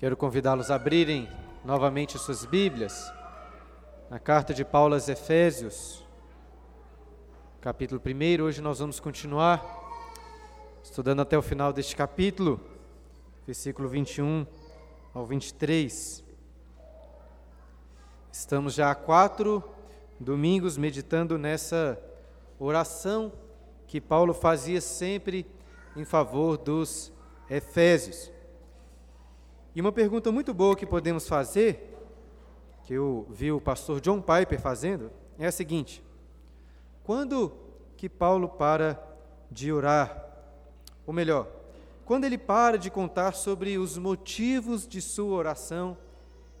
Quero convidá-los a abrirem novamente suas Bíblias na carta de Paulo aos Efésios, capítulo 1. Hoje nós vamos continuar estudando até o final deste capítulo, versículo 21 ao 23. Estamos já há quatro domingos meditando nessa oração que Paulo fazia sempre em favor dos Efésios. E uma pergunta muito boa que podemos fazer, que eu vi o pastor John Piper fazendo, é a seguinte: quando que Paulo para de orar? Ou melhor, quando ele para de contar sobre os motivos de sua oração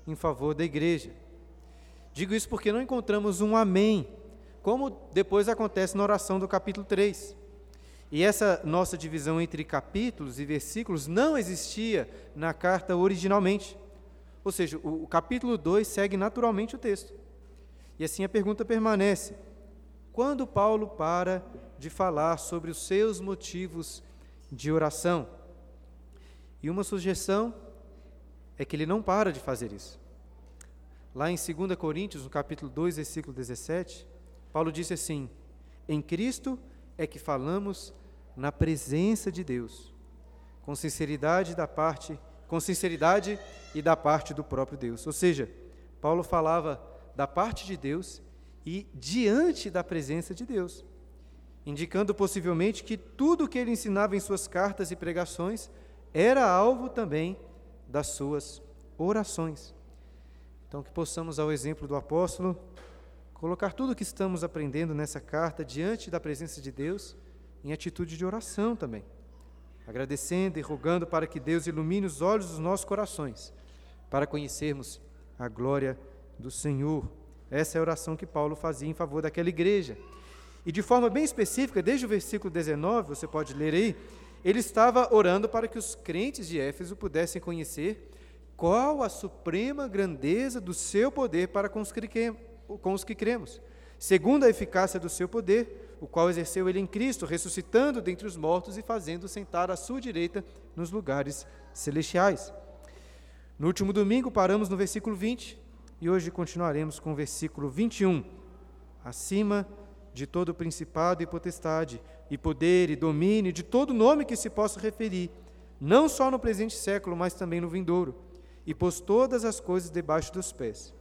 em favor da igreja? Digo isso porque não encontramos um amém, como depois acontece na oração do capítulo 3. E essa nossa divisão entre capítulos e versículos não existia na carta originalmente. Ou seja, o, o capítulo 2 segue naturalmente o texto. E assim a pergunta permanece: quando Paulo para de falar sobre os seus motivos de oração? E uma sugestão é que ele não para de fazer isso. Lá em 2 Coríntios, no capítulo 2, versículo 17, Paulo disse assim: Em Cristo é que falamos na presença de Deus, com sinceridade da parte, com sinceridade e da parte do próprio Deus. Ou seja, Paulo falava da parte de Deus e diante da presença de Deus, indicando possivelmente que tudo o que ele ensinava em suas cartas e pregações era alvo também das suas orações. Então, que possamos, ao exemplo do apóstolo, colocar tudo o que estamos aprendendo nessa carta diante da presença de Deus em atitude de oração também, agradecendo e rogando para que Deus ilumine os olhos dos nossos corações, para conhecermos a glória do Senhor. Essa é a oração que Paulo fazia em favor daquela igreja. E de forma bem específica, desde o versículo 19, você pode ler aí, ele estava orando para que os crentes de Éfeso pudessem conhecer qual a suprema grandeza do seu poder para com os com os que cremos, segundo a eficácia do seu poder, o qual exerceu ele em Cristo, ressuscitando dentre os mortos e fazendo sentar à sua direita nos lugares celestiais. No último domingo paramos no versículo 20 e hoje continuaremos com o versículo 21. Acima de todo principado e potestade, e poder e domínio, de todo nome que se possa referir, não só no presente século, mas também no vindouro, e pôs todas as coisas debaixo dos pés.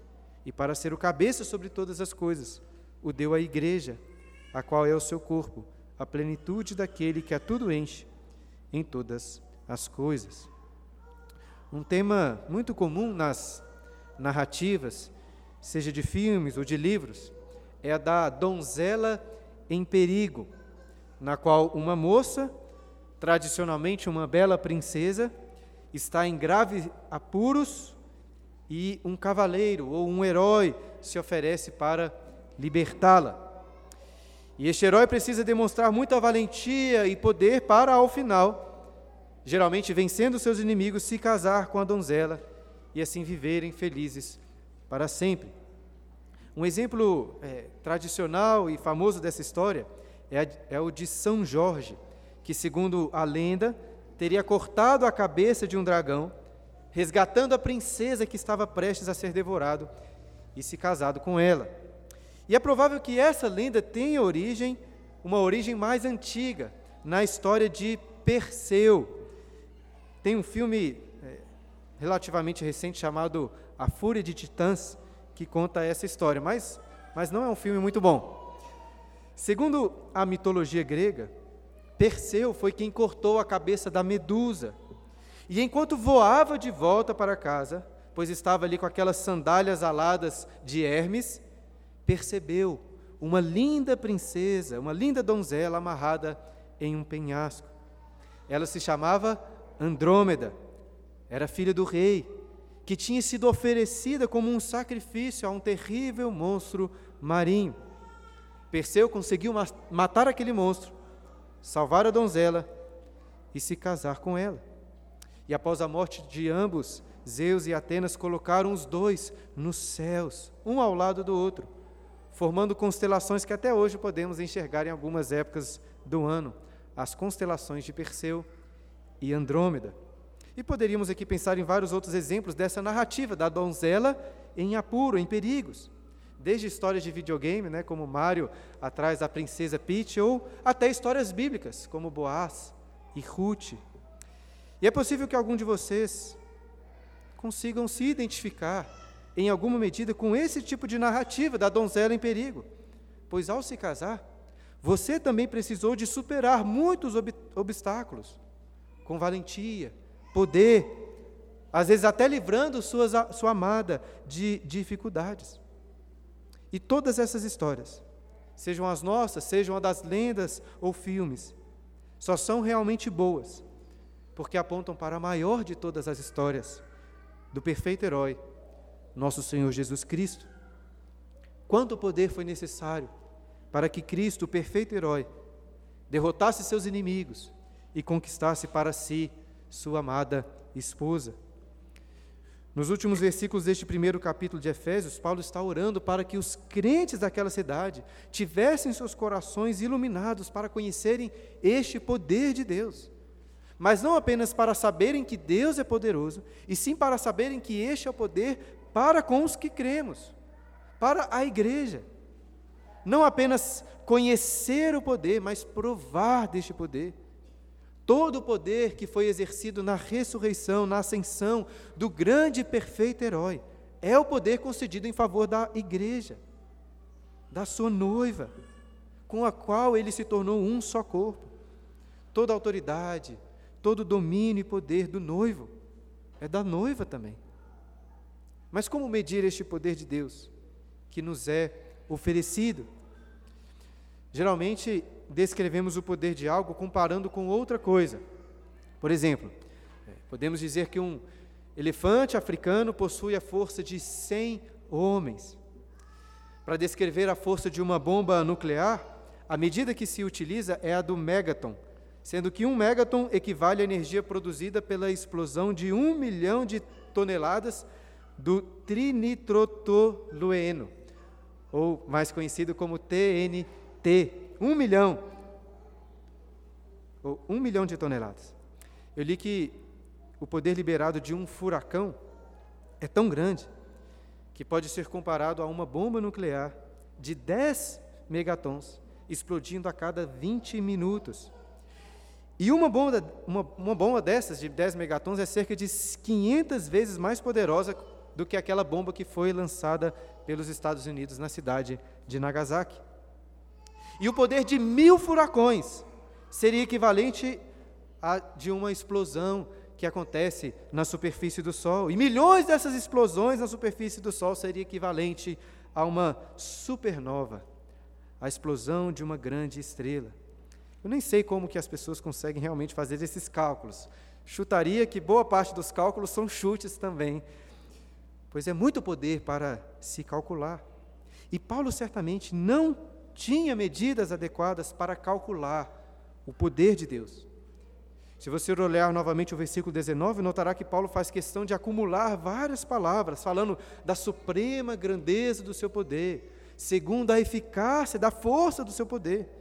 E para ser o cabeça sobre todas as coisas, o deu à igreja, a qual é o seu corpo, a plenitude daquele que a tudo enche em todas as coisas. Um tema muito comum nas narrativas, seja de filmes ou de livros, é a da donzela em perigo, na qual uma moça, tradicionalmente uma bela princesa, está em grave apuros e um cavaleiro ou um herói se oferece para libertá-la. E este herói precisa demonstrar muita valentia e poder para, ao final, geralmente vencendo seus inimigos, se casar com a donzela e assim viverem felizes para sempre. Um exemplo é, tradicional e famoso dessa história é, a, é o de São Jorge, que, segundo a lenda, teria cortado a cabeça de um dragão, resgatando a princesa que estava prestes a ser devorado e se casado com ela. E é provável que essa lenda tenha origem, uma origem mais antiga, na história de Perseu. Tem um filme é, relativamente recente chamado A Fúria de Titãs, que conta essa história, mas, mas não é um filme muito bom. Segundo a mitologia grega, Perseu foi quem cortou a cabeça da Medusa. E enquanto voava de volta para casa, pois estava ali com aquelas sandálias aladas de Hermes, percebeu uma linda princesa, uma linda donzela amarrada em um penhasco. Ela se chamava Andrômeda, era filha do rei, que tinha sido oferecida como um sacrifício a um terrível monstro marinho. Perseu conseguiu matar aquele monstro, salvar a donzela e se casar com ela. E após a morte de ambos, Zeus e Atenas colocaram os dois nos céus, um ao lado do outro formando constelações que até hoje podemos enxergar em algumas épocas do ano, as constelações de Perseu e Andrômeda. E poderíamos aqui pensar em vários outros exemplos dessa narrativa da donzela em apuro, em perigos. Desde histórias de videogame, né, como Mario atrás da princesa Peach, ou até histórias bíblicas, como Boaz e Ruth. E é possível que algum de vocês consigam se identificar, em alguma medida, com esse tipo de narrativa da donzela em perigo, pois ao se casar, você também precisou de superar muitos ob obstáculos, com valentia, poder, às vezes até livrando suas, sua amada de dificuldades. E todas essas histórias, sejam as nossas, sejam as das lendas ou filmes, só são realmente boas porque apontam para a maior de todas as histórias, do perfeito herói, nosso Senhor Jesus Cristo. Quanto poder foi necessário para que Cristo, o perfeito herói, derrotasse seus inimigos e conquistasse para si sua amada esposa? Nos últimos versículos deste primeiro capítulo de Efésios, Paulo está orando para que os crentes daquela cidade tivessem seus corações iluminados para conhecerem este poder de Deus. Mas não apenas para saberem que Deus é poderoso, e sim para saberem que este é o poder para com os que cremos, para a igreja. Não apenas conhecer o poder, mas provar deste poder. Todo o poder que foi exercido na ressurreição, na ascensão do grande e perfeito herói, é o poder concedido em favor da igreja, da sua noiva, com a qual ele se tornou um só corpo. Toda autoridade, todo domínio e poder do noivo é da noiva também. Mas como medir este poder de Deus que nos é oferecido? Geralmente descrevemos o poder de algo comparando com outra coisa. Por exemplo, é, podemos dizer que um elefante africano possui a força de 100 homens. Para descrever a força de uma bomba nuclear, a medida que se utiliza é a do megaton, sendo que um megaton equivale à energia produzida pela explosão de um milhão de toneladas do trinitrotolueno, ou mais conhecido como TNT, um milhão, ou um milhão de toneladas. Eu li que o poder liberado de um furacão é tão grande que pode ser comparado a uma bomba nuclear de 10 megatons explodindo a cada 20 minutos. E uma bomba, uma, uma bomba dessas, de 10 megatons, é cerca de 500 vezes mais poderosa do que aquela bomba que foi lançada pelos Estados Unidos na cidade de Nagasaki. E o poder de mil furacões seria equivalente a de uma explosão que acontece na superfície do Sol. E milhões dessas explosões na superfície do Sol seria equivalente a uma supernova, a explosão de uma grande estrela. Eu nem sei como que as pessoas conseguem realmente fazer esses cálculos. Chutaria que boa parte dos cálculos são chutes também, pois é muito poder para se calcular. E Paulo certamente não tinha medidas adequadas para calcular o poder de Deus. Se você olhar novamente o versículo 19, notará que Paulo faz questão de acumular várias palavras, falando da suprema grandeza do seu poder, segundo a eficácia da força do seu poder.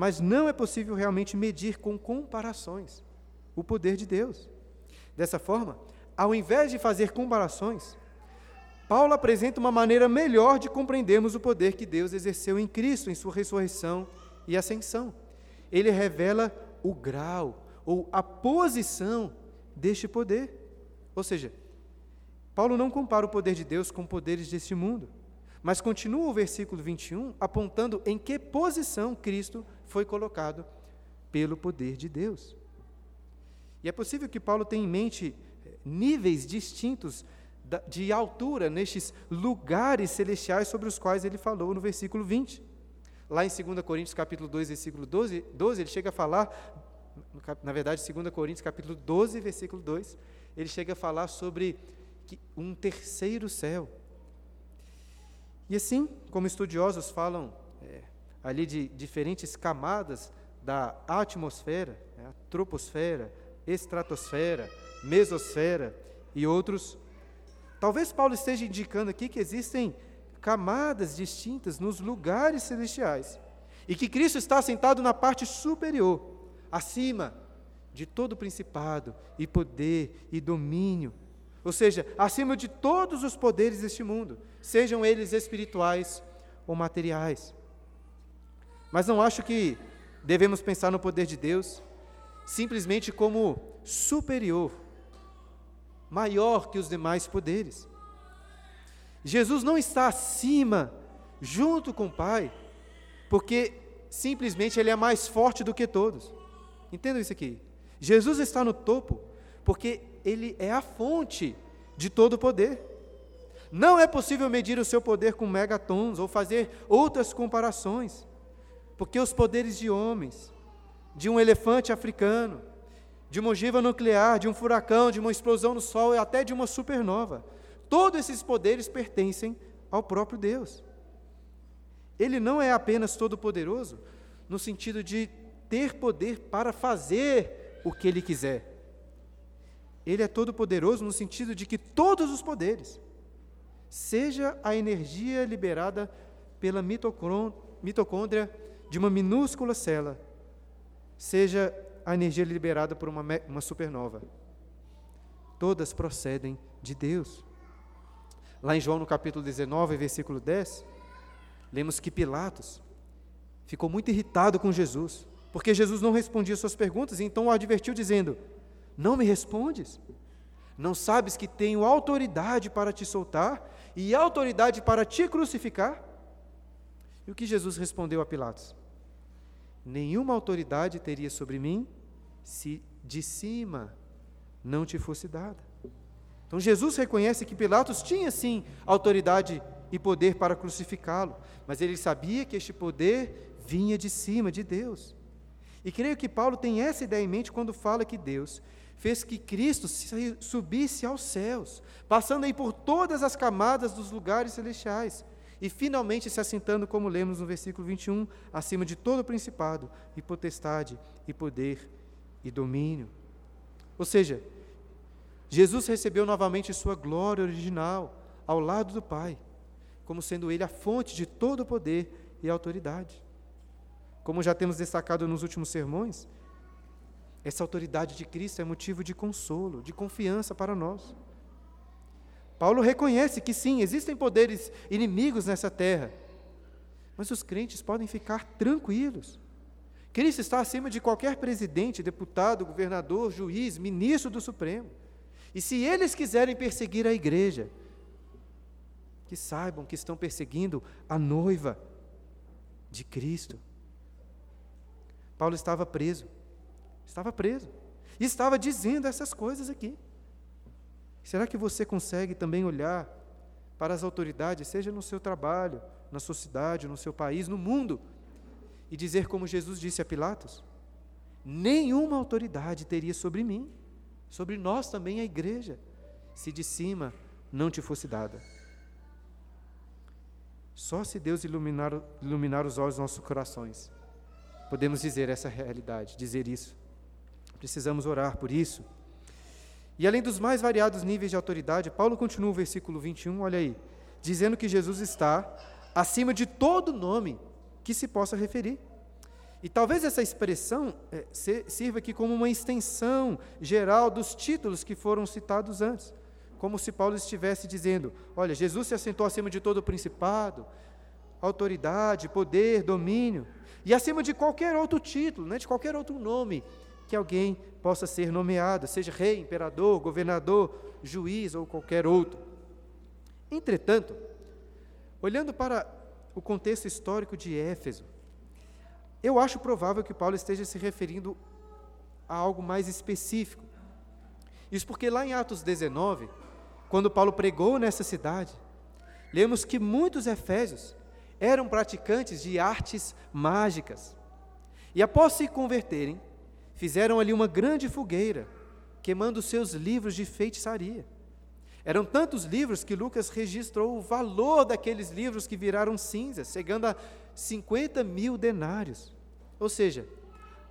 Mas não é possível realmente medir com comparações o poder de Deus. Dessa forma, ao invés de fazer comparações, Paulo apresenta uma maneira melhor de compreendermos o poder que Deus exerceu em Cristo, em sua ressurreição e ascensão. Ele revela o grau ou a posição deste poder. Ou seja, Paulo não compara o poder de Deus com poderes deste mundo, mas continua o versículo 21 apontando em que posição Cristo foi colocado pelo poder de Deus. E é possível que Paulo tenha em mente eh, níveis distintos de altura nestes lugares celestiais sobre os quais ele falou no versículo 20. Lá em 2 Coríntios capítulo 2, versículo 12, 12 ele chega a falar, na verdade, 2 Coríntios capítulo 12, versículo 2, ele chega a falar sobre um terceiro céu. E assim, como estudiosos falam é, ali de diferentes camadas da atmosfera, né, troposfera, estratosfera, mesosfera e outros Talvez Paulo esteja indicando aqui que existem camadas distintas nos lugares celestiais e que Cristo está sentado na parte superior, acima de todo principado e poder e domínio, ou seja, acima de todos os poderes deste mundo, sejam eles espirituais ou materiais. Mas não acho que devemos pensar no poder de Deus simplesmente como superior, maior que os demais poderes. Jesus não está acima, junto com o Pai, porque simplesmente ele é mais forte do que todos. Entendam isso aqui. Jesus está no topo porque ele é a fonte de todo o poder. Não é possível medir o seu poder com megatons ou fazer outras comparações, porque os poderes de homens, de um elefante africano, de uma ogiva nuclear, de um furacão, de uma explosão no Sol e até de uma supernova, todos esses poderes pertencem ao próprio Deus. Ele não é apenas todo-poderoso no sentido de ter poder para fazer o que ele quiser. Ele é todo-poderoso no sentido de que todos os poderes, seja a energia liberada pela mitocôndria de uma minúscula célula, seja a energia liberada por uma, uma supernova, todas procedem de Deus. Lá em João, no capítulo 19, versículo 10, lemos que Pilatos ficou muito irritado com Jesus, porque Jesus não respondia suas perguntas, e então o advertiu, dizendo: Não me respondes? Não sabes que tenho autoridade para te soltar e autoridade para te crucificar? E o que Jesus respondeu a Pilatos? Nenhuma autoridade teria sobre mim se de cima não te fosse dada. Então Jesus reconhece que Pilatos tinha sim autoridade e poder para crucificá-lo, mas ele sabia que este poder vinha de cima, de Deus. E creio que Paulo tem essa ideia em mente quando fala que Deus fez que Cristo subisse aos céus, passando aí por todas as camadas dos lugares celestiais, e finalmente se assentando, como lemos no versículo 21, acima de todo principado, e potestade, e poder, e domínio. Ou seja, Jesus recebeu novamente sua glória original, ao lado do Pai, como sendo Ele a fonte de todo o poder e autoridade. Como já temos destacado nos últimos sermões, essa autoridade de Cristo é motivo de consolo, de confiança para nós. Paulo reconhece que sim, existem poderes inimigos nessa terra, mas os crentes podem ficar tranquilos. Cristo está acima de qualquer presidente, deputado, governador, juiz, ministro do Supremo. E se eles quiserem perseguir a igreja, que saibam que estão perseguindo a noiva de Cristo. Paulo estava preso. Estava preso. E estava dizendo essas coisas aqui. Será que você consegue também olhar para as autoridades, seja no seu trabalho, na sua cidade, no seu país, no mundo, e dizer como Jesus disse a Pilatos: Nenhuma autoridade teria sobre mim, sobre nós também a igreja, se de cima não te fosse dada. Só se Deus iluminar, iluminar os olhos dos nossos corações, podemos dizer essa realidade, dizer isso. Precisamos orar por isso. E além dos mais variados níveis de autoridade, Paulo continua o versículo 21, olha aí, dizendo que Jesus está acima de todo nome que se possa referir. E talvez essa expressão é, sirva aqui como uma extensão geral dos títulos que foram citados antes. Como se Paulo estivesse dizendo: olha, Jesus se assentou acima de todo principado, autoridade, poder, domínio e acima de qualquer outro título, né, de qualquer outro nome que alguém possa ser nomeado, seja rei, imperador, governador, juiz ou qualquer outro. Entretanto, olhando para o contexto histórico de Éfeso, eu acho provável que Paulo esteja se referindo a algo mais específico. Isso porque lá em Atos 19, quando Paulo pregou nessa cidade, lemos que muitos efésios eram praticantes de artes mágicas. E após se converterem, fizeram ali uma grande fogueira, queimando seus livros de feitiçaria. Eram tantos livros que Lucas registrou o valor daqueles livros que viraram cinzas, chegando a 50 mil denários. Ou seja,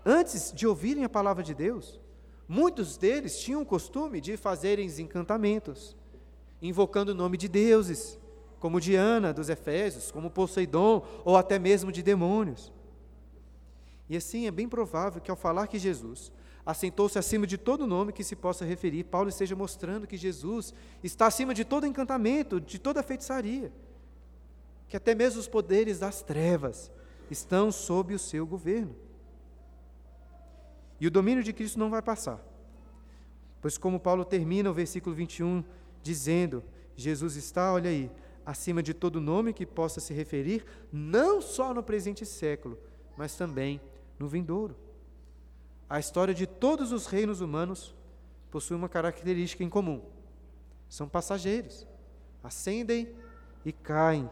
antes de ouvirem a palavra de Deus, muitos deles tinham o costume de fazerem encantamentos, invocando o nome de deuses, como Diana dos Efésios, como Poseidon, ou até mesmo de demônios. E assim é bem provável que ao falar que Jesus assentou-se acima de todo nome que se possa referir. Paulo esteja mostrando que Jesus está acima de todo encantamento, de toda feitiçaria, que até mesmo os poderes das trevas estão sob o seu governo. E o domínio de Cristo não vai passar. Pois, como Paulo termina o versículo 21 dizendo: Jesus está, olha aí, acima de todo nome que possa se referir, não só no presente século, mas também no vindouro. A história de todos os reinos humanos possui uma característica em comum: são passageiros, ascendem e caem.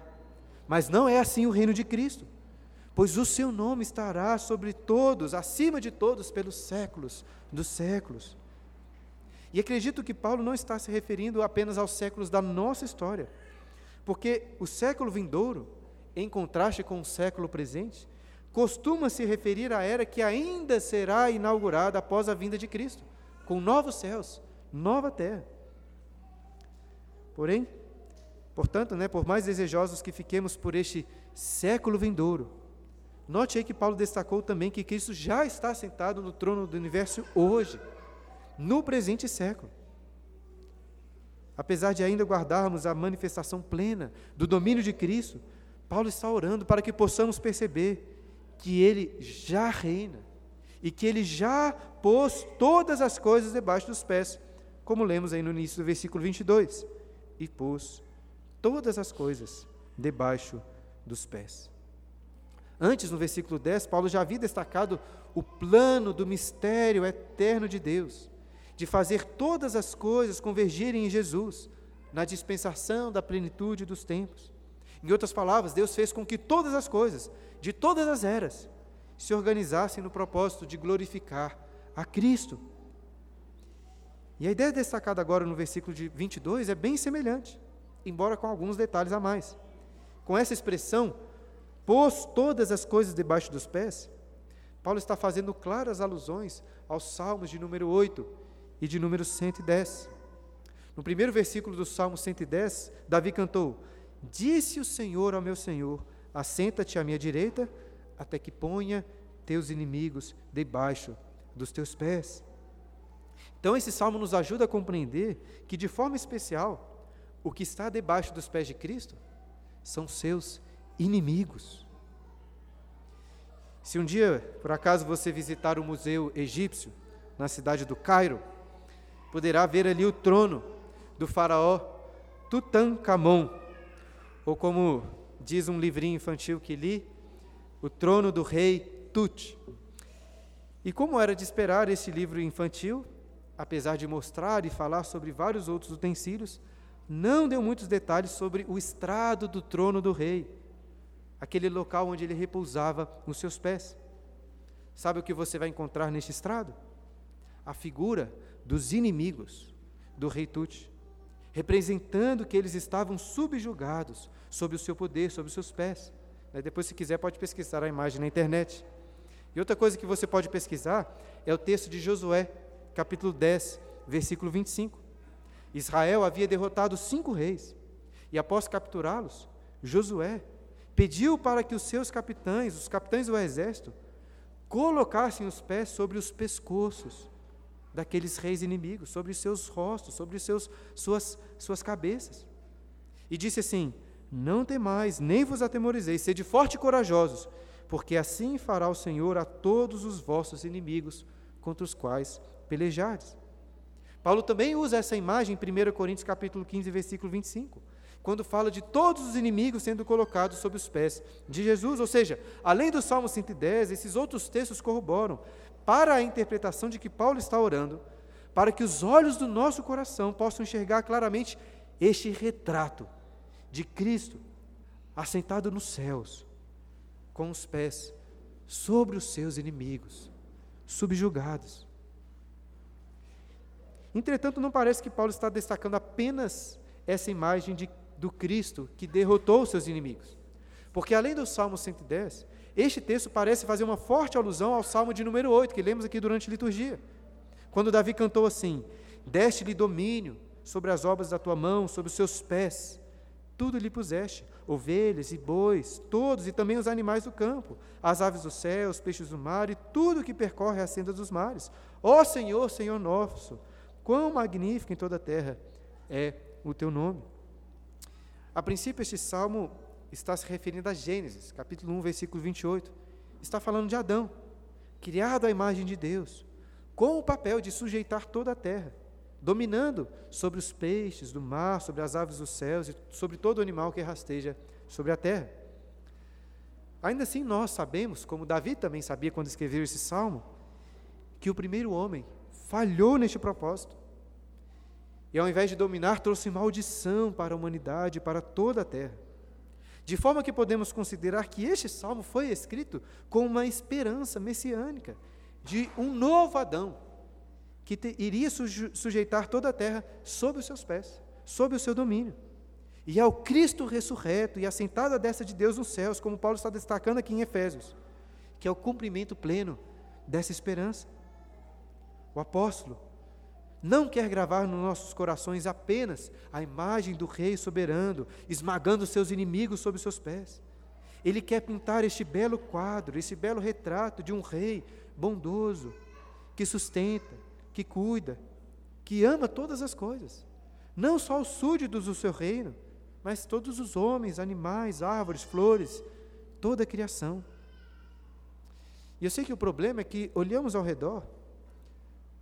Mas não é assim o reino de Cristo, pois o seu nome estará sobre todos, acima de todos, pelos séculos dos séculos. E acredito que Paulo não está se referindo apenas aos séculos da nossa história, porque o século vindouro, em contraste com o século presente, costuma se referir à era que ainda será inaugurada após a vinda de Cristo, com novos céus, nova terra. Porém, portanto, né, por mais desejosos que fiquemos por este século vindouro, note aí que Paulo destacou também que Cristo já está sentado no trono do universo hoje no presente século. Apesar de ainda guardarmos a manifestação plena do domínio de Cristo, Paulo está orando para que possamos perceber que ele já reina e que ele já pôs todas as coisas debaixo dos pés, como lemos aí no início do versículo 22. E pôs todas as coisas debaixo dos pés. Antes, no versículo 10, Paulo já havia destacado o plano do mistério eterno de Deus de fazer todas as coisas convergirem em Jesus, na dispensação da plenitude dos tempos. Em outras palavras, Deus fez com que todas as coisas, de todas as eras, se organizassem no propósito de glorificar a Cristo. E a ideia destacada agora no versículo de 22 é bem semelhante, embora com alguns detalhes a mais. Com essa expressão, pôs todas as coisas debaixo dos pés, Paulo está fazendo claras alusões aos Salmos de número 8, e de número 110. No primeiro versículo do Salmo 110, Davi cantou: Disse o Senhor ao meu Senhor: Assenta-te à minha direita, até que ponha teus inimigos debaixo dos teus pés. Então, esse salmo nos ajuda a compreender que, de forma especial, o que está debaixo dos pés de Cristo são seus inimigos. Se um dia, por acaso, você visitar o Museu Egípcio, na cidade do Cairo, poderá ver ali o trono do faraó Tutankhamon, ou como diz um livrinho infantil que li, o trono do rei Tut. E como era de esperar, esse livro infantil, apesar de mostrar e falar sobre vários outros utensílios, não deu muitos detalhes sobre o estrado do trono do rei, aquele local onde ele repousava os seus pés. Sabe o que você vai encontrar neste estrado? A figura dos inimigos do rei Tut, representando que eles estavam subjugados sob o seu poder, sob os seus pés. Depois, se quiser, pode pesquisar a imagem na internet. E outra coisa que você pode pesquisar é o texto de Josué, capítulo 10, versículo 25. Israel havia derrotado cinco reis, e após capturá-los, Josué pediu para que os seus capitães, os capitães do exército, colocassem os pés sobre os pescoços daqueles reis inimigos, sobre os seus rostos, sobre os seus, suas, suas cabeças. E disse assim: Não temais, nem vos atemorizeis, sede forte e corajosos, porque assim fará o Senhor a todos os vossos inimigos contra os quais pelejardes. Paulo também usa essa imagem em 1 Coríntios capítulo 15, versículo 25, quando fala de todos os inimigos sendo colocados sob os pés de Jesus, ou seja, além do Salmo 110, esses outros textos corroboram para a interpretação de que Paulo está orando, para que os olhos do nosso coração possam enxergar claramente este retrato de Cristo assentado nos céus, com os pés sobre os seus inimigos, subjugados. Entretanto, não parece que Paulo está destacando apenas essa imagem de, do Cristo que derrotou os seus inimigos. Porque além do Salmo 110, este texto parece fazer uma forte alusão ao Salmo de número 8, que lemos aqui durante a liturgia. Quando Davi cantou assim: Deste-lhe domínio sobre as obras da tua mão, sobre os seus pés, tudo lhe puseste: ovelhas e bois, todos, e também os animais do campo, as aves do céu, os peixes do mar e tudo que percorre a senda dos mares. Ó Senhor, Senhor nosso, quão magnífico em toda a terra é o teu nome. A princípio, este salmo está se referindo a Gênesis, capítulo 1, versículo 28. Está falando de Adão, criado à imagem de Deus, com o papel de sujeitar toda a terra dominando sobre os peixes do mar, sobre as aves dos céus e sobre todo animal que rasteja sobre a terra. Ainda assim, nós sabemos, como Davi também sabia quando escreveu esse salmo, que o primeiro homem falhou neste propósito. E ao invés de dominar, trouxe maldição para a humanidade, para toda a terra. De forma que podemos considerar que este salmo foi escrito com uma esperança messiânica de um novo Adão, que te, iria sujeitar toda a terra sob os seus pés, sob o seu domínio. E ao Cristo ressurreto e assentado à destra de Deus nos céus, como Paulo está destacando aqui em Efésios, que é o cumprimento pleno dessa esperança. O apóstolo não quer gravar nos nossos corações apenas a imagem do Rei soberano, esmagando seus inimigos sob os seus pés. Ele quer pintar este belo quadro, esse belo retrato de um Rei bondoso, que sustenta, que cuida, que ama todas as coisas, não só os súditos do seu reino, mas todos os homens, animais, árvores, flores, toda a criação. E eu sei que o problema é que olhamos ao redor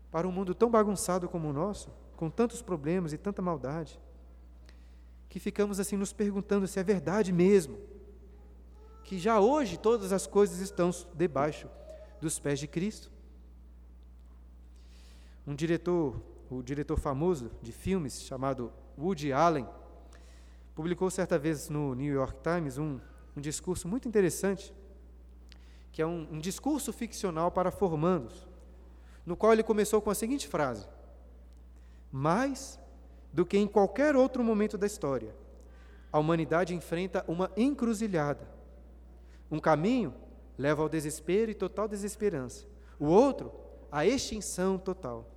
para um mundo tão bagunçado como o nosso, com tantos problemas e tanta maldade, que ficamos assim nos perguntando se é verdade mesmo que já hoje todas as coisas estão debaixo dos pés de Cristo. Um diretor, o diretor famoso de filmes chamado Woody Allen, publicou certa vez no New York Times um, um discurso muito interessante, que é um, um discurso ficcional para formandos, no qual ele começou com a seguinte frase: Mais do que em qualquer outro momento da história, a humanidade enfrenta uma encruzilhada. Um caminho leva ao desespero e total desesperança, o outro, à extinção total.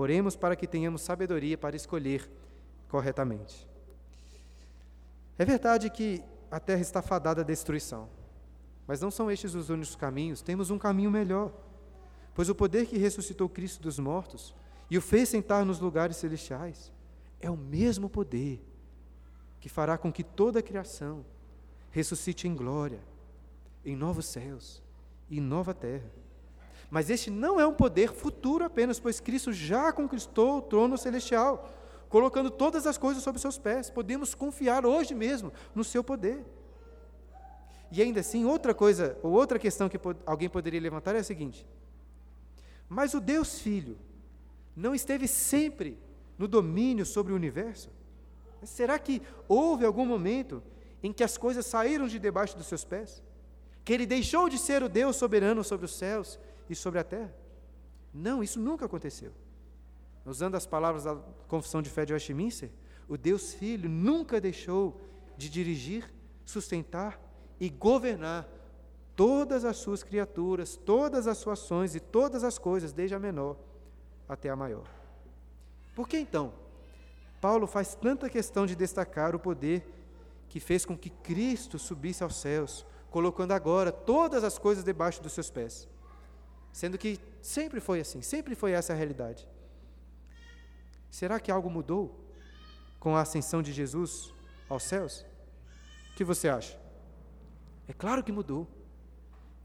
Oremos para que tenhamos sabedoria para escolher corretamente. É verdade que a terra está fadada à destruição, mas não são estes os únicos caminhos, temos um caminho melhor. Pois o poder que ressuscitou Cristo dos mortos e o fez sentar nos lugares celestiais é o mesmo poder que fará com que toda a criação ressuscite em glória, em novos céus e nova terra. Mas este não é um poder futuro apenas, pois Cristo já conquistou o trono celestial, colocando todas as coisas sob seus pés. Podemos confiar hoje mesmo no seu poder. E ainda assim, outra coisa, ou outra questão que alguém poderia levantar é a seguinte: Mas o Deus Filho não esteve sempre no domínio sobre o universo? Será que houve algum momento em que as coisas saíram de debaixo dos seus pés? Que ele deixou de ser o Deus soberano sobre os céus e sobre a terra? Não, isso nunca aconteceu. Usando as palavras da Confissão de Fé de Westminster, o Deus Filho nunca deixou de dirigir, sustentar e governar todas as suas criaturas, todas as suas ações e todas as coisas, desde a menor até a maior. Por que então Paulo faz tanta questão de destacar o poder que fez com que Cristo subisse aos céus, colocando agora todas as coisas debaixo dos seus pés? Sendo que sempre foi assim, sempre foi essa a realidade. Será que algo mudou com a ascensão de Jesus aos céus? O que você acha? É claro que mudou.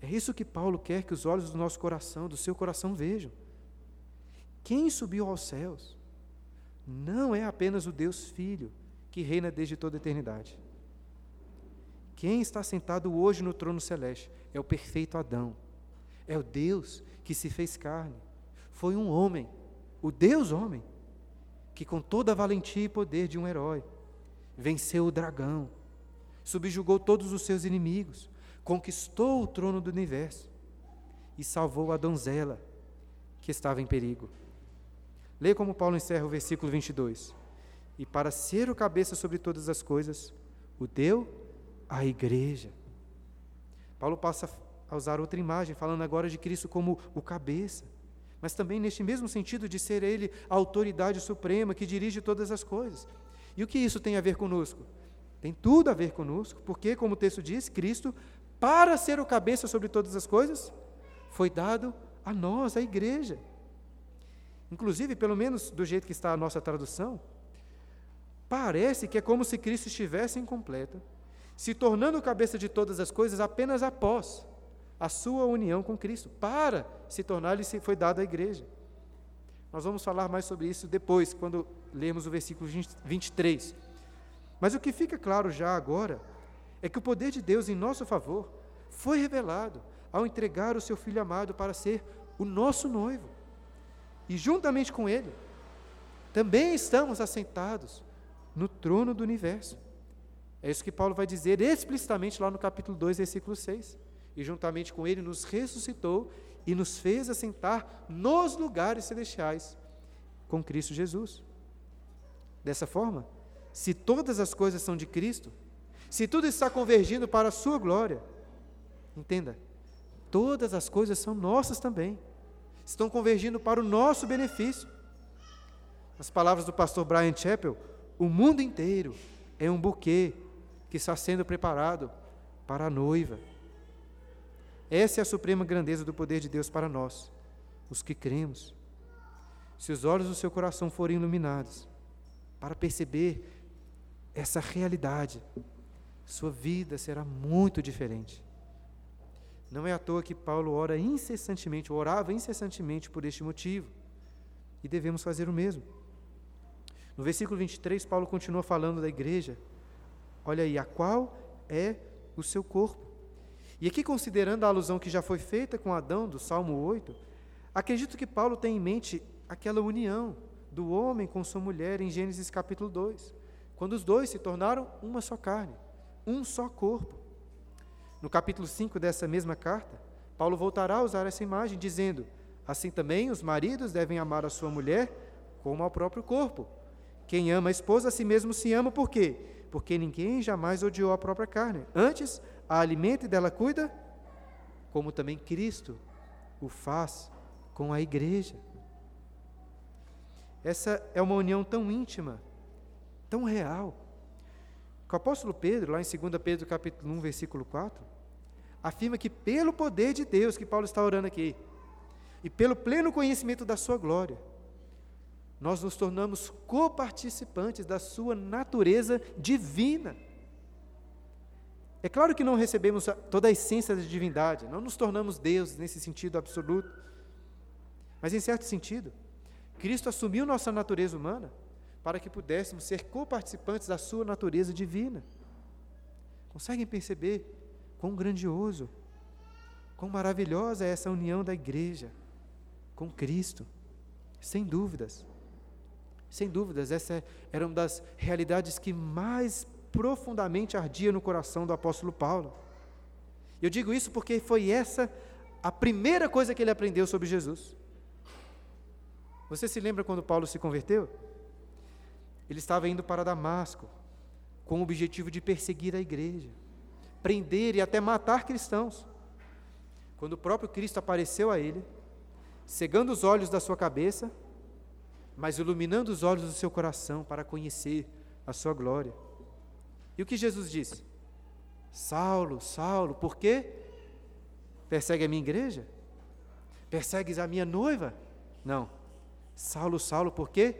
É isso que Paulo quer que os olhos do nosso coração, do seu coração, vejam. Quem subiu aos céus não é apenas o Deus Filho, que reina desde toda a eternidade. Quem está sentado hoje no trono celeste é o perfeito Adão, é o Deus que se fez carne. Foi um homem, o Deus homem, que com toda a valentia e poder de um herói, venceu o dragão, subjugou todos os seus inimigos, conquistou o trono do universo e salvou a donzela que estava em perigo. Leia como Paulo encerra o versículo 22. E para ser o cabeça sobre todas as coisas, o deu à igreja. Paulo passa a usar outra imagem, falando agora de Cristo como o cabeça, mas também neste mesmo sentido de ser Ele a autoridade suprema que dirige todas as coisas. E o que isso tem a ver conosco? Tem tudo a ver conosco, porque, como o texto diz, Cristo, para ser o cabeça sobre todas as coisas, foi dado a nós, a igreja. Inclusive, pelo menos do jeito que está a nossa tradução, parece que é como se Cristo estivesse incompleto, se tornando cabeça de todas as coisas apenas após a sua união com Cristo. Para se tornar, ele foi dado à igreja. Nós vamos falar mais sobre isso depois, quando lermos o versículo 23. Mas o que fica claro já agora é que o poder de Deus em nosso favor foi revelado ao entregar o seu Filho amado para ser o nosso noivo. E juntamente com ele, também estamos assentados no trono do universo. É isso que Paulo vai dizer explicitamente lá no capítulo 2, versículo 6. E juntamente com ele nos ressuscitou e nos fez assentar nos lugares celestiais com Cristo Jesus. Dessa forma, se todas as coisas são de Cristo, se tudo está convergindo para a sua glória, entenda, todas as coisas são nossas também, estão convergindo para o nosso benefício. As palavras do pastor Brian Chappell, o mundo inteiro é um buquê que está sendo preparado para a noiva. Essa é a suprema grandeza do poder de Deus para nós, os que cremos. Se os olhos do seu coração forem iluminados, para perceber essa realidade, sua vida será muito diferente. Não é à toa que Paulo ora incessantemente, orava incessantemente por este motivo, e devemos fazer o mesmo. No versículo 23, Paulo continua falando da igreja. Olha aí, a qual é o seu corpo. E aqui, considerando a alusão que já foi feita com Adão, do Salmo 8, acredito que Paulo tem em mente aquela união do homem com sua mulher em Gênesis capítulo 2, quando os dois se tornaram uma só carne, um só corpo. No capítulo 5 dessa mesma carta, Paulo voltará a usar essa imagem, dizendo: Assim também os maridos devem amar a sua mulher como ao próprio corpo. Quem ama a esposa a si mesmo se ama, por quê? Porque ninguém jamais odiou a própria carne. Antes, a alimenta e dela cuida, como também Cristo o faz com a igreja. Essa é uma união tão íntima, tão real, que o apóstolo Pedro, lá em 2 Pedro capítulo 1, versículo 4, afirma que pelo poder de Deus, que Paulo está orando aqui, e pelo pleno conhecimento da sua glória, nós nos tornamos coparticipantes da sua natureza divina. É claro que não recebemos toda a essência da divindade, não nos tornamos deuses nesse sentido absoluto. Mas, em certo sentido, Cristo assumiu nossa natureza humana para que pudéssemos ser coparticipantes da sua natureza divina. Conseguem perceber quão grandioso, quão maravilhosa é essa união da igreja com Cristo? Sem dúvidas. Sem dúvidas, essa era uma das realidades que mais profundamente ardia no coração do apóstolo Paulo. Eu digo isso porque foi essa a primeira coisa que ele aprendeu sobre Jesus. Você se lembra quando Paulo se converteu? Ele estava indo para Damasco com o objetivo de perseguir a igreja, prender e até matar cristãos. Quando o próprio Cristo apareceu a ele, cegando os olhos da sua cabeça, mas iluminando os olhos do seu coração para conhecer a sua glória. E o que Jesus disse? Saulo, Saulo, por quê? Persegue a minha igreja? Persegues a minha noiva? Não. Saulo, Saulo, por quê?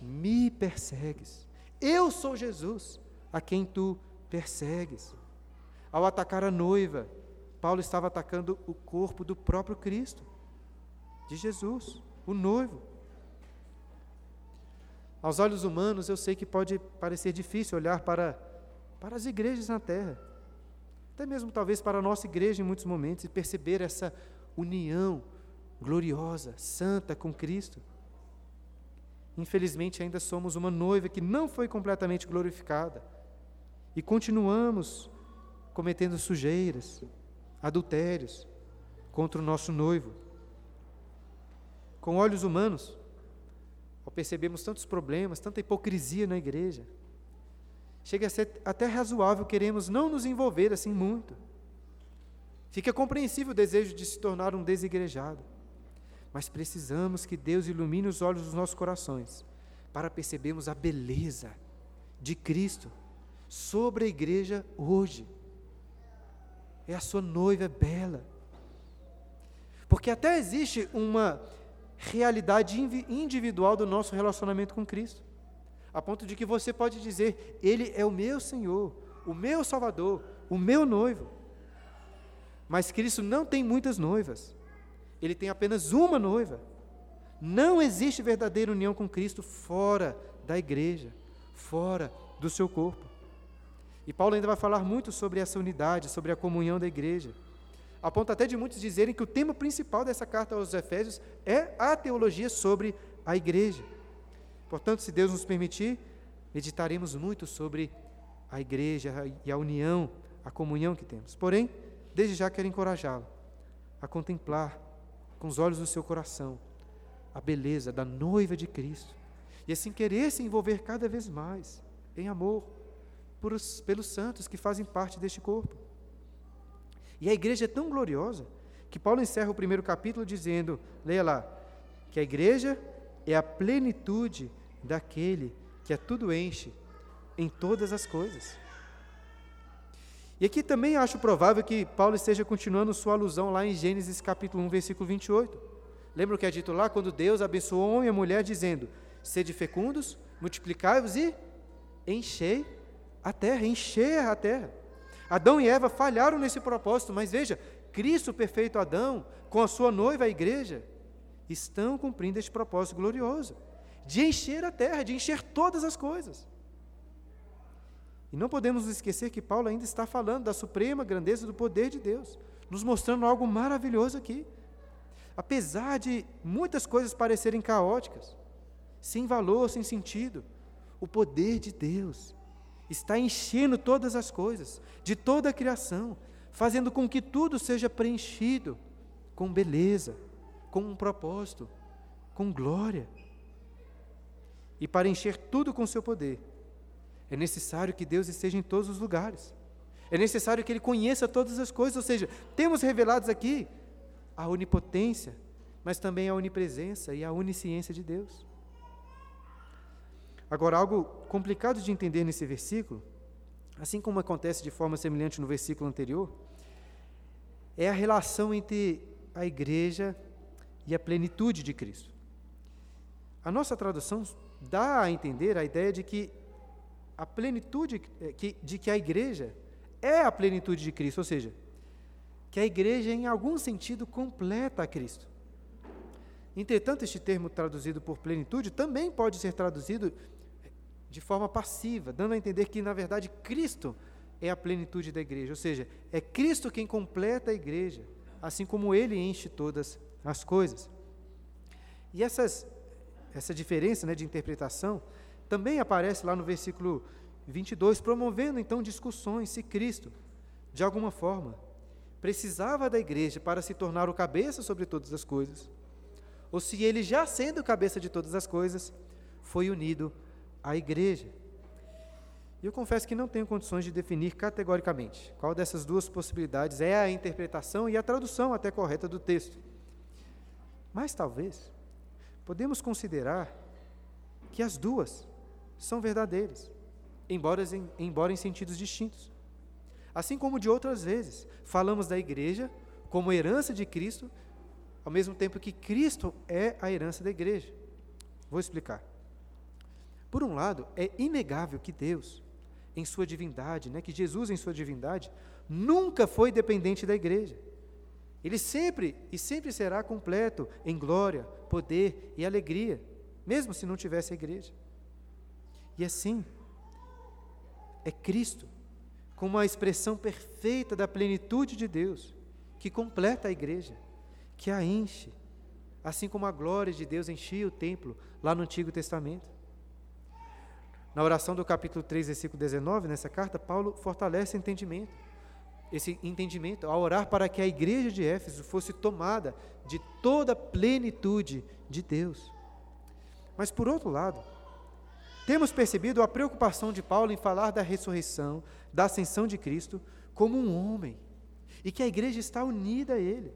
Me persegues. Eu sou Jesus, a quem tu persegues. Ao atacar a noiva, Paulo estava atacando o corpo do próprio Cristo, de Jesus, o noivo. Aos olhos humanos, eu sei que pode parecer difícil olhar para para as igrejas na terra, até mesmo talvez para a nossa igreja em muitos momentos, e perceber essa união gloriosa, santa com Cristo. Infelizmente, ainda somos uma noiva que não foi completamente glorificada e continuamos cometendo sujeiras, adultérios contra o nosso noivo. Com olhos humanos, ao percebermos tantos problemas, tanta hipocrisia na igreja, Chega a ser até razoável, queremos não nos envolver assim muito. Fica compreensível o desejo de se tornar um desigrejado. Mas precisamos que Deus ilumine os olhos dos nossos corações para percebermos a beleza de Cristo, sobre a igreja hoje. É a sua noiva bela. Porque até existe uma realidade individual do nosso relacionamento com Cristo. A ponto de que você pode dizer: Ele é o meu Senhor, o meu Salvador, o meu noivo. Mas Cristo não tem muitas noivas. Ele tem apenas uma noiva. Não existe verdadeira união com Cristo fora da igreja, fora do seu corpo. E Paulo ainda vai falar muito sobre essa unidade, sobre a comunhão da igreja. A ponto até de muitos dizerem que o tema principal dessa carta aos Efésios é a teologia sobre a igreja. Portanto, se Deus nos permitir, meditaremos muito sobre a igreja e a união, a comunhão que temos. Porém, desde já quero encorajá-lo a contemplar com os olhos do seu coração a beleza da noiva de Cristo e assim querer se envolver cada vez mais em amor por os, pelos santos que fazem parte deste corpo. E a igreja é tão gloriosa que Paulo encerra o primeiro capítulo dizendo: leia lá, que a igreja é a plenitude daquele que a tudo enche em todas as coisas. E aqui também acho provável que Paulo esteja continuando sua alusão lá em Gênesis capítulo 1, versículo 28. Lembra o que é dito lá? Quando Deus abençoou o homem e a mulher, dizendo: Sede fecundos, multiplicai-vos e enchei a terra, encher a terra. Adão e Eva falharam nesse propósito, mas veja, Cristo, perfeito Adão, com a sua noiva, a igreja, estão cumprindo este propósito glorioso de encher a terra, de encher todas as coisas. E não podemos esquecer que Paulo ainda está falando da suprema grandeza do poder de Deus, nos mostrando algo maravilhoso aqui. Apesar de muitas coisas parecerem caóticas, sem valor, sem sentido, o poder de Deus está enchendo todas as coisas, de toda a criação, fazendo com que tudo seja preenchido com beleza, com um propósito, com glória. E para encher tudo com seu poder, é necessário que Deus esteja em todos os lugares. É necessário que Ele conheça todas as coisas, ou seja, temos revelados aqui a onipotência, mas também a onipresença e a onisciência de Deus. Agora, algo complicado de entender nesse versículo, assim como acontece de forma semelhante no versículo anterior, é a relação entre a igreja e a plenitude de Cristo. A nossa tradução dá a entender a ideia de que a plenitude, eh, de que a igreja é a plenitude de Cristo, ou seja, que a igreja, em algum sentido, completa a Cristo. Entretanto, este termo traduzido por plenitude também pode ser traduzido de forma passiva, dando a entender que, na verdade, Cristo é a plenitude da igreja, ou seja, é Cristo quem completa a igreja, assim como Ele enche todas as coisas. E essas essa diferença né, de interpretação também aparece lá no versículo 22, promovendo então discussões se Cristo, de alguma forma, precisava da igreja para se tornar o cabeça sobre todas as coisas, ou se ele, já sendo o cabeça de todas as coisas, foi unido à igreja. E eu confesso que não tenho condições de definir categoricamente qual dessas duas possibilidades é a interpretação e a tradução até correta do texto. Mas talvez podemos considerar que as duas são verdadeiras, embora em, embora em sentidos distintos. Assim como de outras vezes, falamos da igreja como herança de Cristo, ao mesmo tempo que Cristo é a herança da igreja. Vou explicar. Por um lado, é inegável que Deus, em sua divindade, né, que Jesus, em sua divindade, nunca foi dependente da igreja. Ele sempre e sempre será completo em glória, poder e alegria, mesmo se não tivesse a igreja. E assim, é Cristo, como a expressão perfeita da plenitude de Deus, que completa a igreja, que a enche, assim como a glória de Deus enchia o templo lá no Antigo Testamento. Na oração do capítulo 3, versículo 19, nessa carta, Paulo fortalece o entendimento esse entendimento, a orar para que a igreja de Éfeso fosse tomada de toda a plenitude de Deus. Mas, por outro lado, temos percebido a preocupação de Paulo em falar da ressurreição, da ascensão de Cristo, como um homem, e que a igreja está unida a Ele.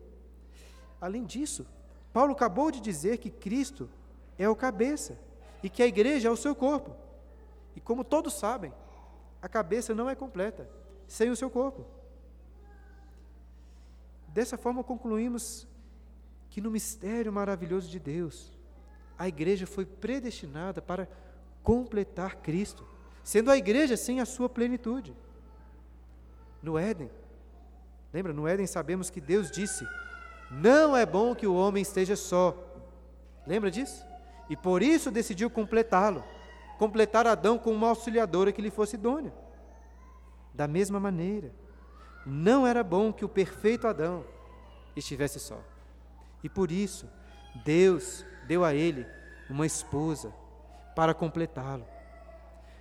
Além disso, Paulo acabou de dizer que Cristo é o cabeça e que a igreja é o seu corpo. E como todos sabem, a cabeça não é completa sem o seu corpo. Dessa forma, concluímos que no mistério maravilhoso de Deus, a igreja foi predestinada para completar Cristo, sendo a igreja sem a sua plenitude. No Éden, lembra, no Éden sabemos que Deus disse: Não é bom que o homem esteja só. Lembra disso? E por isso decidiu completá-lo, completar Adão com uma auxiliadora que lhe fosse idônea. Da mesma maneira, não era bom que o perfeito Adão estivesse só. E por isso, Deus deu a ele uma esposa para completá-lo.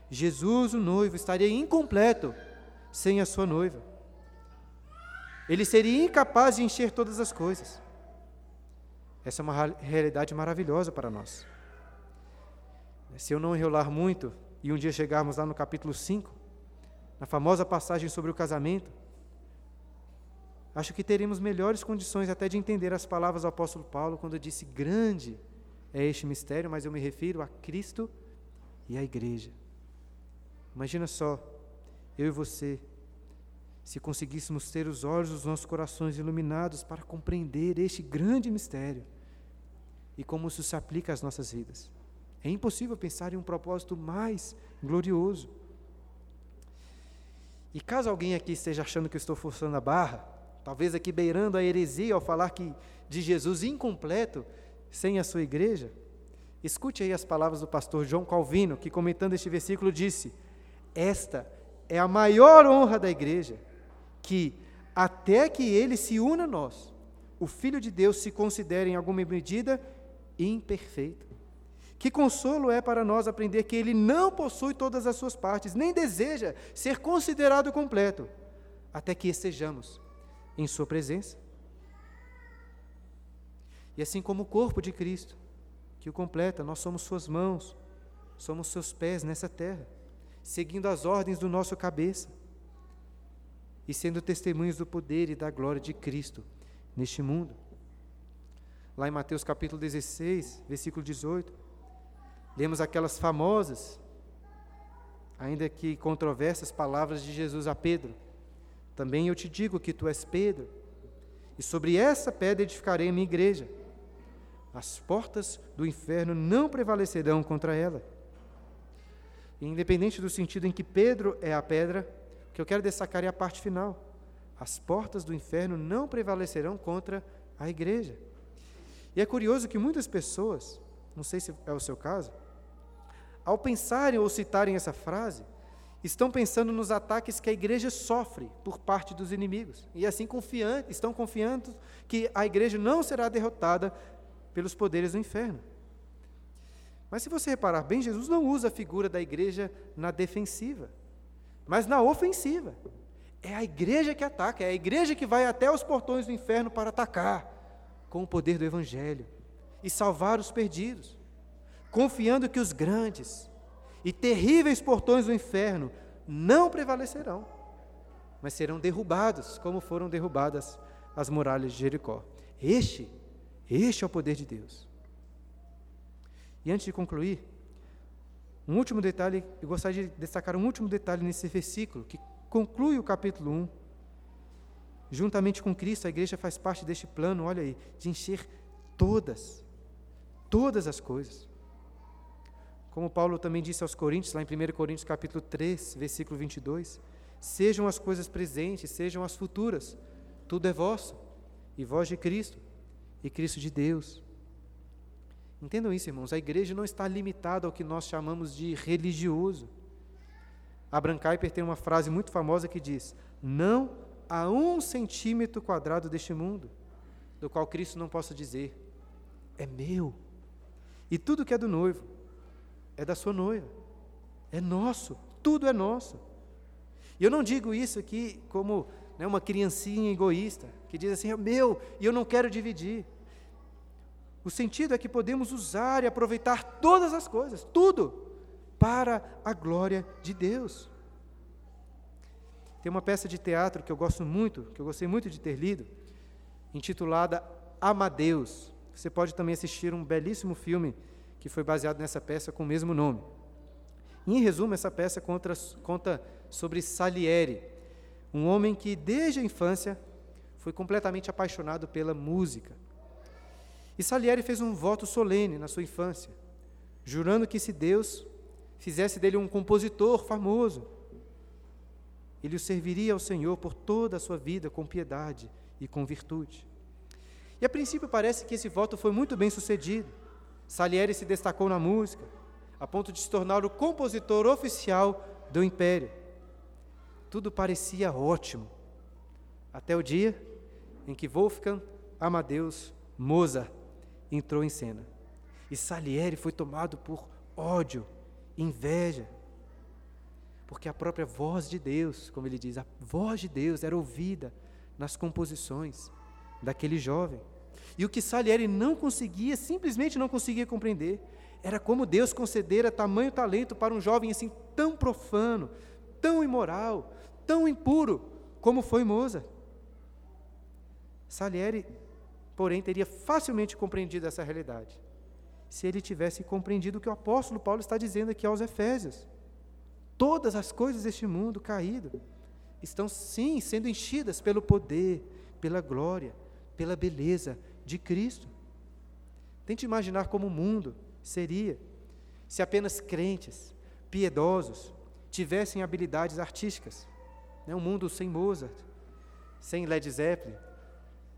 Jesus, o noivo, estaria incompleto sem a sua noiva. Ele seria incapaz de encher todas as coisas. Essa é uma realidade maravilhosa para nós. Se eu não enrolar muito e um dia chegarmos lá no capítulo 5, na famosa passagem sobre o casamento, acho que teremos melhores condições até de entender as palavras do apóstolo Paulo quando disse: Grande é este mistério, mas eu me refiro a Cristo e à igreja. Imagina só, eu e você, se conseguíssemos ter os olhos dos nossos corações iluminados para compreender este grande mistério e como isso se aplica às nossas vidas. É impossível pensar em um propósito mais glorioso. E caso alguém aqui esteja achando que eu estou forçando a barra, talvez aqui beirando a heresia ao falar que de Jesus incompleto sem a sua igreja, escute aí as palavras do pastor João Calvino, que comentando este versículo disse: Esta é a maior honra da igreja, que até que ele se una a nós, o Filho de Deus se considere em alguma medida imperfeito. Que consolo é para nós aprender que Ele não possui todas as suas partes, nem deseja ser considerado completo, até que estejamos em Sua presença. E assim como o corpo de Cristo, que o completa, nós somos Suas mãos, somos Seus pés nessa terra, seguindo as ordens do nosso cabeça e sendo testemunhos do poder e da glória de Cristo neste mundo. Lá em Mateus capítulo 16, versículo 18, Lemos aquelas famosas, ainda que controversas, palavras de Jesus a Pedro. Também eu te digo que tu és Pedro, e sobre essa pedra edificarei a minha igreja. As portas do inferno não prevalecerão contra ela. E independente do sentido em que Pedro é a pedra, o que eu quero destacar é a parte final. As portas do inferno não prevalecerão contra a igreja. E é curioso que muitas pessoas, não sei se é o seu caso, ao pensarem ou citarem essa frase, estão pensando nos ataques que a igreja sofre por parte dos inimigos. E assim confiante, estão confiando que a igreja não será derrotada pelos poderes do inferno. Mas se você reparar bem, Jesus não usa a figura da igreja na defensiva, mas na ofensiva. É a igreja que ataca, é a igreja que vai até os portões do inferno para atacar com o poder do evangelho e salvar os perdidos confiando que os grandes e terríveis portões do inferno não prevalecerão, mas serão derrubados, como foram derrubadas as muralhas de Jericó. Este, este é o poder de Deus. E antes de concluir, um último detalhe, eu gostaria de destacar um último detalhe nesse versículo, que conclui o capítulo 1. Juntamente com Cristo, a igreja faz parte deste plano, olha aí, de encher todas, todas as coisas. Como Paulo também disse aos Coríntios, lá em 1 Coríntios capítulo 3, versículo 22, sejam as coisas presentes, sejam as futuras, tudo é vosso, e vós de Cristo, e Cristo de Deus. Entendam isso, irmãos, a igreja não está limitada ao que nós chamamos de religioso. Abraham Kuyper tem uma frase muito famosa que diz: Não há um centímetro quadrado deste mundo, do qual Cristo não possa dizer, é meu. E tudo que é do noivo, é da sua noiva. É nosso, tudo é nosso. E eu não digo isso aqui como né, uma criancinha egoísta, que diz assim, é meu, e eu não quero dividir. O sentido é que podemos usar e aproveitar todas as coisas, tudo, para a glória de Deus. Tem uma peça de teatro que eu gosto muito, que eu gostei muito de ter lido, intitulada Amadeus. Você pode também assistir um belíssimo filme que foi baseado nessa peça com o mesmo nome. Em resumo, essa peça conta, conta sobre Salieri, um homem que desde a infância foi completamente apaixonado pela música. E Salieri fez um voto solene na sua infância, jurando que se Deus fizesse dele um compositor famoso, ele o serviria ao Senhor por toda a sua vida com piedade e com virtude. E a princípio parece que esse voto foi muito bem sucedido. Salieri se destacou na música, a ponto de se tornar o compositor oficial do império. Tudo parecia ótimo, até o dia em que Wolfgang Amadeus Mozart entrou em cena. E Salieri foi tomado por ódio, inveja, porque a própria voz de Deus, como ele diz, a voz de Deus era ouvida nas composições daquele jovem. E o que Salieri não conseguia, simplesmente não conseguia compreender, era como Deus concedera tamanho talento para um jovem assim tão profano, tão imoral, tão impuro, como foi Mozart. Salieri, porém, teria facilmente compreendido essa realidade, se ele tivesse compreendido o que o apóstolo Paulo está dizendo aqui aos Efésios. Todas as coisas deste mundo caído estão, sim, sendo enchidas pelo poder, pela glória, pela beleza de Cristo. Tente imaginar como o mundo seria se apenas crentes, piedosos, tivessem habilidades artísticas. Né? Um mundo sem Mozart, sem Led Zeppelin,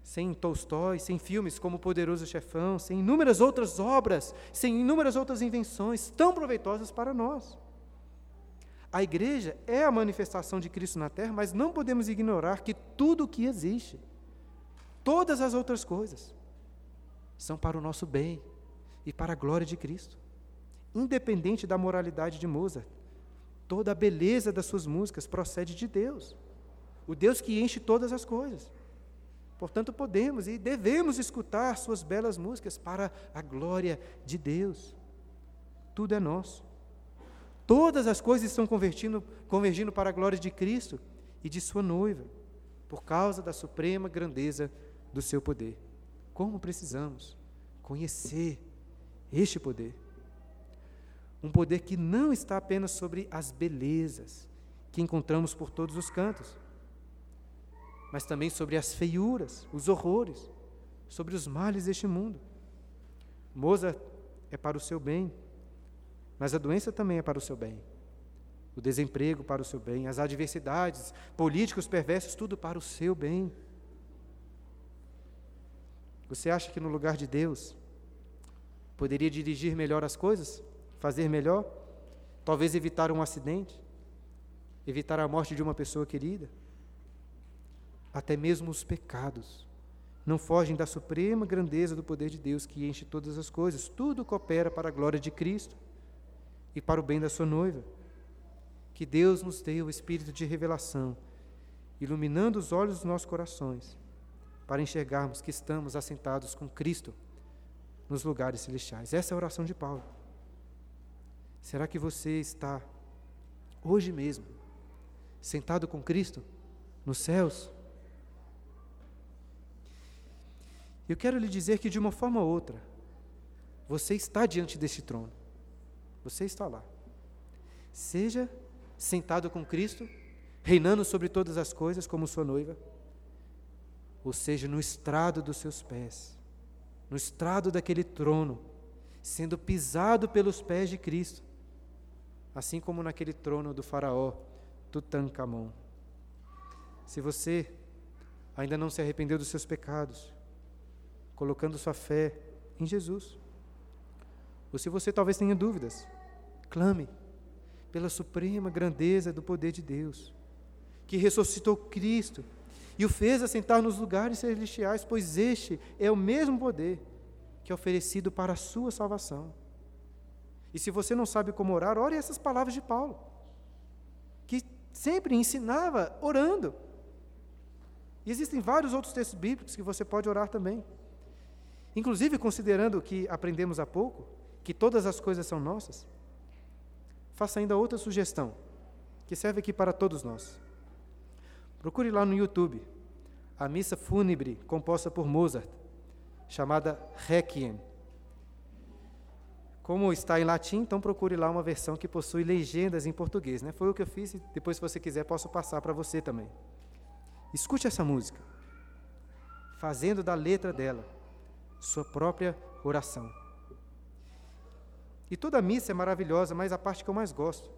sem Tolstói, sem filmes como O Poderoso Chefão, sem inúmeras outras obras, sem inúmeras outras invenções tão proveitosas para nós. A igreja é a manifestação de Cristo na terra, mas não podemos ignorar que tudo o que existe, todas as outras coisas, são para o nosso bem e para a glória de Cristo. Independente da moralidade de Mozart, toda a beleza das suas músicas procede de Deus, o Deus que enche todas as coisas. Portanto, podemos e devemos escutar suas belas músicas para a glória de Deus. Tudo é nosso. Todas as coisas estão convergindo, convergindo para a glória de Cristo e de Sua noiva, por causa da suprema grandeza do Seu poder. Como precisamos conhecer este poder? Um poder que não está apenas sobre as belezas que encontramos por todos os cantos, mas também sobre as feiuras, os horrores, sobre os males deste mundo. Mozart é para o seu bem, mas a doença também é para o seu bem. O desemprego para o seu bem, as adversidades, políticos perversos, tudo para o seu bem. Você acha que no lugar de Deus poderia dirigir melhor as coisas? Fazer melhor? Talvez evitar um acidente? Evitar a morte de uma pessoa querida? Até mesmo os pecados não fogem da suprema grandeza do poder de Deus que enche todas as coisas. Tudo coopera para a glória de Cristo e para o bem da sua noiva. Que Deus nos dê o espírito de revelação, iluminando os olhos dos nossos corações, para enxergarmos que estamos assentados com Cristo nos lugares celestiais. Essa é a oração de Paulo. Será que você está, hoje mesmo, sentado com Cristo nos céus? Eu quero lhe dizer que, de uma forma ou outra, você está diante deste trono. Você está lá. Seja sentado com Cristo, reinando sobre todas as coisas como sua noiva, ou seja, no estrado dos seus pés, no estrado daquele trono, sendo pisado pelos pés de Cristo, assim como naquele trono do faraó Tutankhamon. Se você ainda não se arrependeu dos seus pecados, colocando sua fé em Jesus, ou se você talvez tenha dúvidas, Clame pela suprema grandeza do poder de Deus, que ressuscitou Cristo e o fez assentar nos lugares celestiais, pois este é o mesmo poder que é oferecido para a sua salvação. E se você não sabe como orar, ore essas palavras de Paulo, que sempre ensinava orando. E existem vários outros textos bíblicos que você pode orar também. Inclusive, considerando que aprendemos há pouco, que todas as coisas são nossas, faça ainda outra sugestão, que serve aqui para todos nós. Procure lá no YouTube a missa fúnebre composta por Mozart, chamada Requiem. Como está em latim, então procure lá uma versão que possui legendas em português. Né? Foi o que eu fiz e depois, se você quiser, posso passar para você também. Escute essa música, fazendo da letra dela sua própria oração. E toda a missa é maravilhosa, mas a parte que eu mais gosto,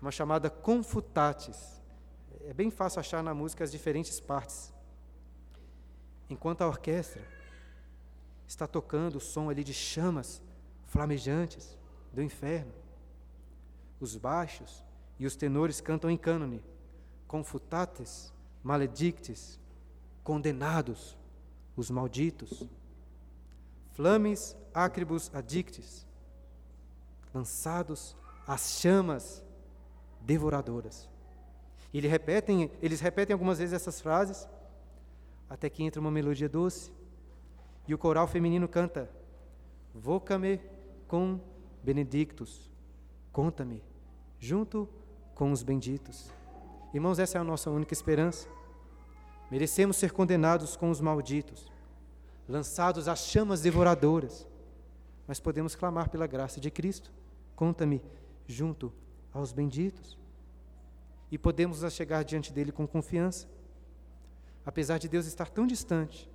uma chamada confutatis. É bem fácil achar na música as diferentes partes. Enquanto a orquestra está tocando o som ali de chamas flamejantes do inferno, os baixos e os tenores cantam em cânone, confutates, maledictes, condenados, os malditos, flames acribus addictis, lançados às chamas devoradoras. Eles repetem, eles repetem algumas vezes essas frases, até que entra uma melodia doce, e o coral feminino canta: Voca-me com benedictus, conta-me, junto com os benditos. Irmãos, essa é a nossa única esperança. Merecemos ser condenados com os malditos, lançados às chamas devoradoras, mas podemos clamar pela graça de Cristo. Conta-me junto aos benditos. E podemos chegar diante dele com confiança. Apesar de Deus estar tão distante,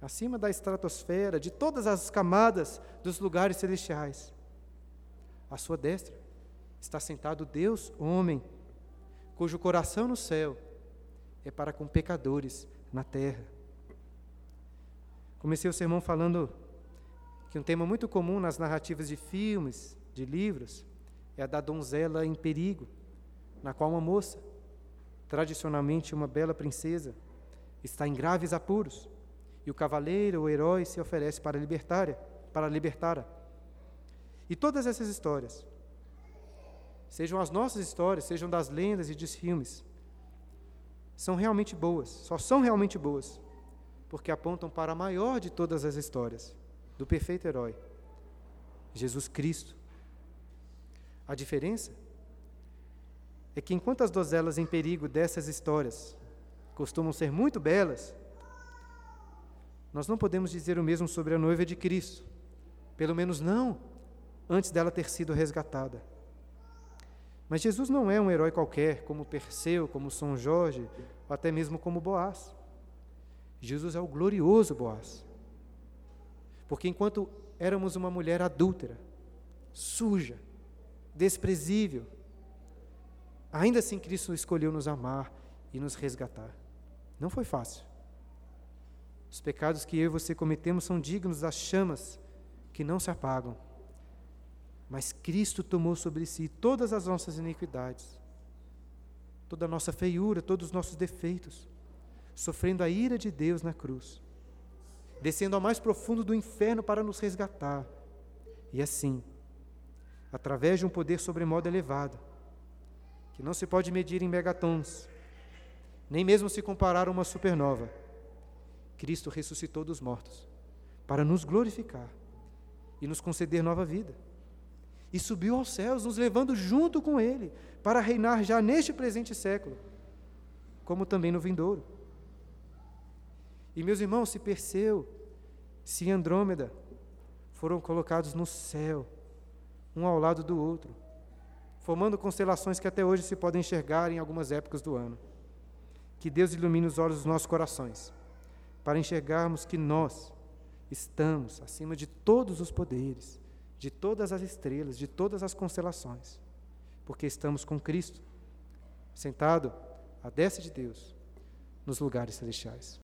acima da estratosfera, de todas as camadas dos lugares celestiais, à sua destra está sentado Deus, homem, cujo coração no céu é para com pecadores na terra. Comecei o sermão falando que um tema muito comum nas narrativas de filmes, de livros, é a da donzela em perigo, na qual uma moça, tradicionalmente uma bela princesa, está em graves apuros, e o cavaleiro, o herói, se oferece para libertar, para libertá-la. E todas essas histórias, sejam as nossas histórias, sejam das lendas e dos filmes, são realmente boas, só são realmente boas, porque apontam para a maior de todas as histórias, do perfeito herói, Jesus Cristo, a diferença é que enquanto as dozelas em perigo dessas histórias costumam ser muito belas, nós não podemos dizer o mesmo sobre a noiva de Cristo, pelo menos não antes dela ter sido resgatada. Mas Jesus não é um herói qualquer, como Perseu, como São Jorge, ou até mesmo como Boaz. Jesus é o glorioso Boaz. Porque enquanto éramos uma mulher adúltera, suja, desprezível. Ainda assim, Cristo escolheu nos amar e nos resgatar. Não foi fácil. Os pecados que eu e você cometemos são dignos das chamas que não se apagam. Mas Cristo tomou sobre si todas as nossas iniquidades, toda a nossa feiura, todos os nossos defeitos, sofrendo a ira de Deus na cruz, descendo ao mais profundo do inferno para nos resgatar. E assim, através de um poder sobremodo elevado, que não se pode medir em megatons, nem mesmo se comparar a uma supernova. Cristo ressuscitou dos mortos para nos glorificar e nos conceder nova vida. E subiu aos céus, nos levando junto com Ele, para reinar já neste presente século, como também no vindouro. E meus irmãos, se Perseu, se Andrômeda foram colocados no céu, um ao lado do outro, formando constelações que até hoje se podem enxergar em algumas épocas do ano. Que Deus ilumine os olhos dos nossos corações, para enxergarmos que nós estamos acima de todos os poderes, de todas as estrelas, de todas as constelações, porque estamos com Cristo, sentado à destra de Deus, nos lugares celestiais.